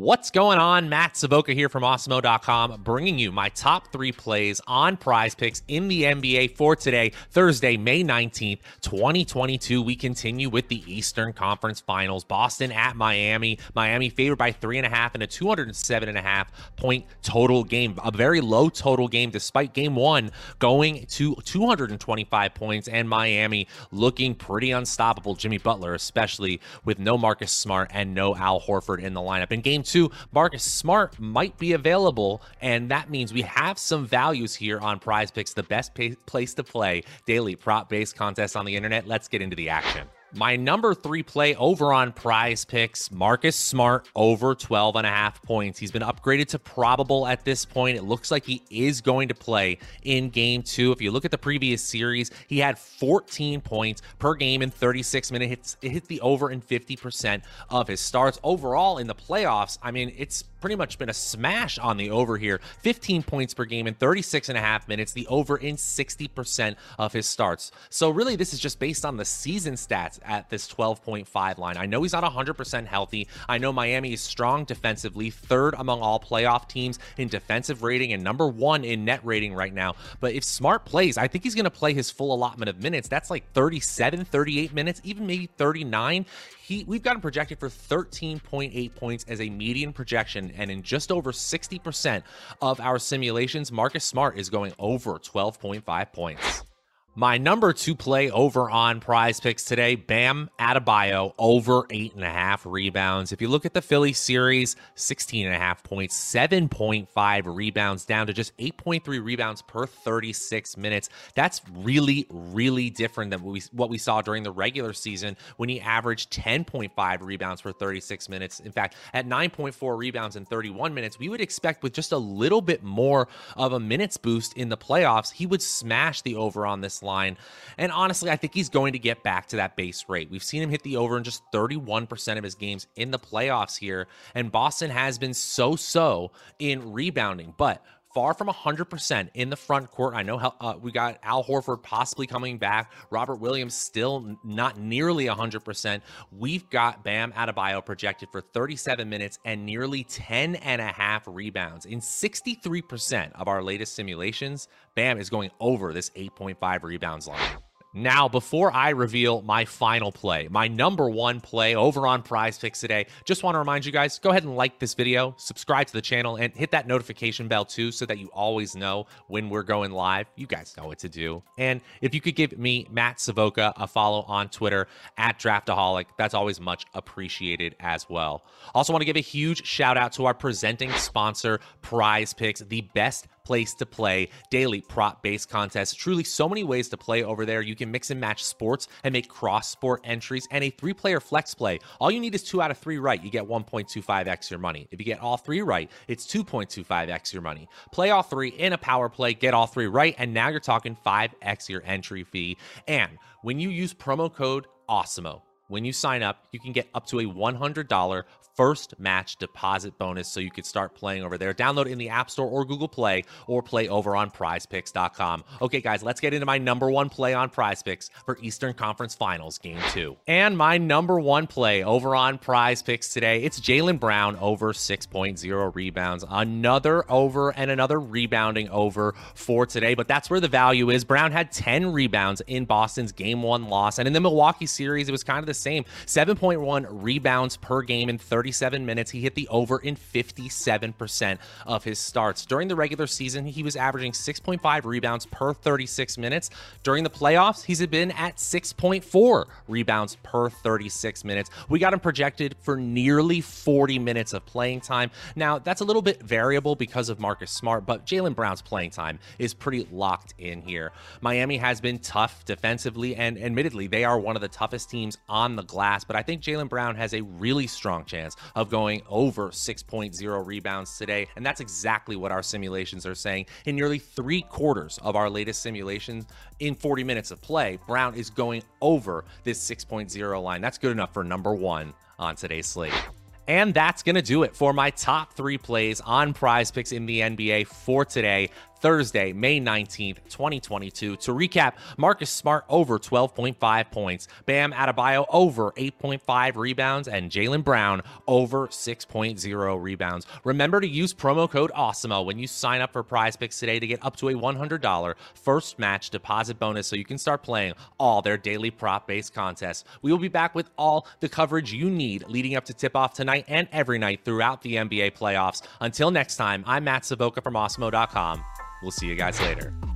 What's going on? Matt Savoca here from Awesemo.com, bringing you my top three plays on prize picks in the NBA for today, Thursday, May 19th, 2022. We continue with the Eastern Conference Finals. Boston at Miami. Miami favored by three and a half and a 207 and a half point total game. A very low total game, despite game one going to 225 points and Miami looking pretty unstoppable. Jimmy Butler, especially with no Marcus Smart and no Al Horford in the lineup. In game two, Marcus Smart might be available, and that means we have some values here on Prize Picks, the best place to play daily prop based contests on the internet. Let's get into the action. My number three play over on prize picks, Marcus Smart over 12 and a half points. He's been upgraded to probable at this point. It looks like he is going to play in game two. If you look at the previous series, he had 14 points per game in 36 minutes. It hit the over in 50% of his starts. Overall in the playoffs, I mean, it's pretty much been a smash on the over here 15 points per game in 36 and a half minutes, the over in 60% of his starts. So, really, this is just based on the season stats at this 12.5 line. I know he's not 100% healthy. I know Miami is strong defensively, third among all playoff teams in defensive rating and number one in net rating right now. But if Smart plays, I think he's going to play his full allotment of minutes. That's like 37, 38 minutes, even maybe 39. He, we've got him projected for 13.8 points as a median projection, and in just over 60% of our simulations, Marcus Smart is going over 12.5 points. My number two play over on prize picks today, Bam Adebayo over eight and a half rebounds. If you look at the Philly series, 16 and a half points, 7.5 rebounds down to just 8.3 rebounds per 36 minutes. That's really, really different than what we, what we saw during the regular season when he averaged 10.5 rebounds per 36 minutes. In fact, at 9.4 rebounds in 31 minutes, we would expect with just a little bit more of a minutes boost in the playoffs, he would smash the over on this line. And honestly, I think he's going to get back to that base rate. We've seen him hit the over in just 31% of his games in the playoffs here. And Boston has been so so in rebounding. But far from 100% in the front court. I know how, uh, we got Al Horford possibly coming back. Robert Williams still not nearly 100%. We've got Bam Adebayo projected for 37 minutes and nearly 10 and a half rebounds. In 63% of our latest simulations, Bam is going over this 8.5 rebounds line. Now, before I reveal my final play, my number one play over on Prize Picks today, just want to remind you guys go ahead and like this video, subscribe to the channel, and hit that notification bell too so that you always know when we're going live. You guys know what to do. And if you could give me, Matt Savoca, a follow on Twitter at Draftaholic, that's always much appreciated as well. Also, want to give a huge shout out to our presenting sponsor, Prize Picks, the best place to play daily prop based contests. Truly, so many ways to play over there. You can mix and match sports and make cross sport entries and a three player flex play. All you need is two out of three right. You get 1.25x your money. If you get all three right, it's 2.25x your money. Play all three in a power play, get all three right, and now you're talking 5x your entry fee. And when you use promo code AWESEMO, when you sign up, you can get up to a $100 first match deposit bonus so you can start playing over there. Download in the App Store or Google Play or play over on prizepicks.com. Okay, guys, let's get into my number one play on prizepicks for Eastern Conference Finals Game 2. And my number one play over on prizepicks today, it's Jaylen Brown over 6.0 rebounds. Another over and another rebounding over for today, but that's where the value is. Brown had 10 rebounds in Boston's game one loss. And in the Milwaukee series, it was kind of the same 7.1 rebounds per game in 37 minutes. He hit the over in 57% of his starts. During the regular season, he was averaging 6.5 rebounds per 36 minutes. During the playoffs, he's been at 6.4 rebounds per 36 minutes. We got him projected for nearly 40 minutes of playing time. Now, that's a little bit variable because of Marcus Smart, but Jaylen Brown's playing time is pretty locked in here. Miami has been tough defensively, and admittedly, they are one of the toughest teams on the glass, but I think Jaylen Brown has a really strong chance chance of going over 6.0 rebounds today. And that's exactly what our simulations are saying. In nearly three quarters of our latest simulations, in 40 minutes of play, Brown is going over this 6.0 line. That's good enough for number one on today's slate. And that's going to do it for my top three plays on prize picks in the NBA for today, Thursday, May 19th, 2022. To recap, Marcus Smart over 12.5 points, Bam Adebayo over 8.5 rebounds, and Jaylen Brown over 6.0 rebounds. Remember to use promo code AWESEMO when you sign up for prize picks today to get up to a $100 first match deposit bonus so you can start playing all their daily prop based contests. We will be back with all the coverage you need leading up to tip off tonight and every night throughout the NBA playoffs. Until next time, I'm Matt Savoca from Awesemo.com. We'll see you guys later.